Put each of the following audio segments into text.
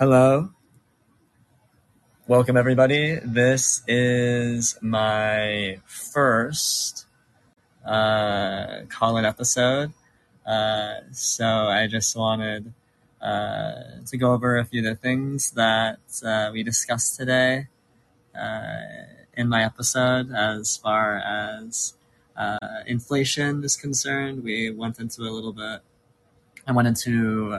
Hello. Welcome, everybody. This is my first uh, call in episode. Uh, so I just wanted uh, to go over a few of the things that uh, we discussed today uh, in my episode as far as uh, inflation is concerned. We went into a little bit, I went into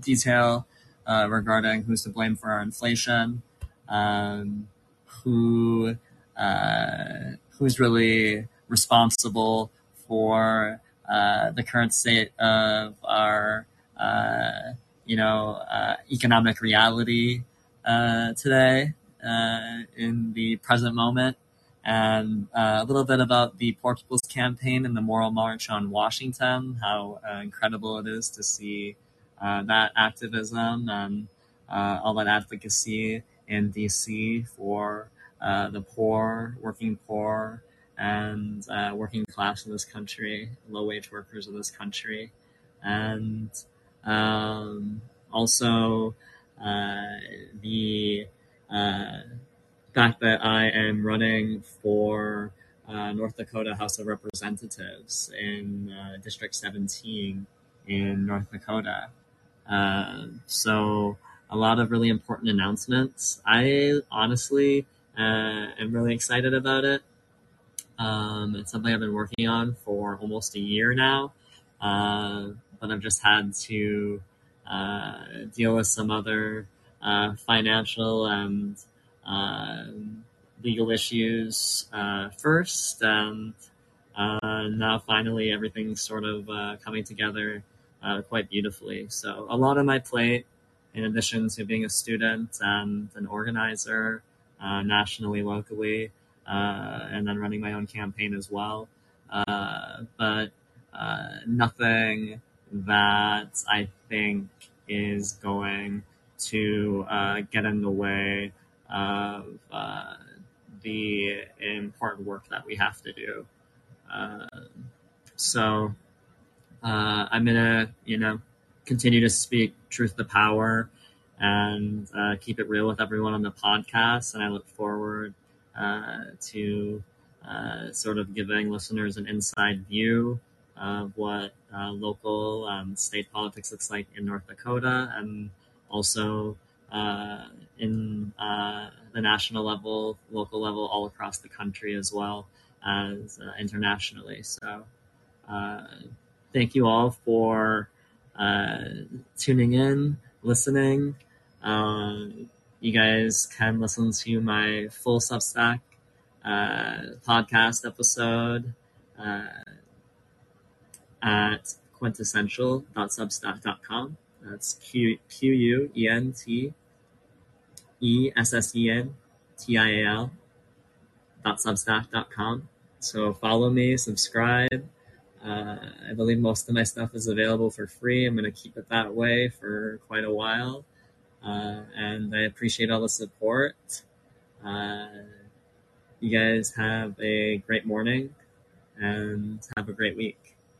detail uh, regarding who's to blame for our inflation, um, who uh, who's really responsible for uh, the current state of our uh, you know uh, economic reality uh, today in the present moment, and a little bit about the Poor People's campaign and the Moral March on Washington, how incredible it is to see that activism and uh, all that advocacy in DC for uh, the poor, working poor, and uh, working class in this country, low wage workers in this country, and um, also uh, the uh, fact that I am running for uh, North Dakota House of Representatives in uh, District 17 in North Dakota. Uh, so, a lot of really important announcements. I honestly uh, am really excited about it. Um, it's something I've been working on for almost a year now, uh, but I've just had to deal with some other financial and legal issues uh, first, and uh, now finally everything's sort of uh, coming together uh, quite beautifully. So, a lot on my plate, in addition to being a student and an organizer uh, nationally, locally, uh, and then running my own campaign as well. Uh, but uh, nothing that I think is going to get in the way of the important work that we have to do. So uh, I'm gonna, you know, continue to speak truth to power and uh, keep it real with everyone on the podcast. And I look forward uh, to uh, sort of giving listeners an inside view of what uh, local and state politics looks like in North Dakota and also uh, in uh, the national level, local level, all across the country as well as uh, internationally. So, thank you all for uh, tuning in, listening. Uh, you guys can listen to my full Substack uh, podcast episode uh, at quintessential.substack.com. That's Q Q U E N T E S S E N T I A L dot substack dot com. So follow me, subscribe. Uh, I believe most of my stuff is available for free. I'm going to keep it that way for quite a while. Uh, and I appreciate all the support. Uh, you guys have a great morning and have a great week.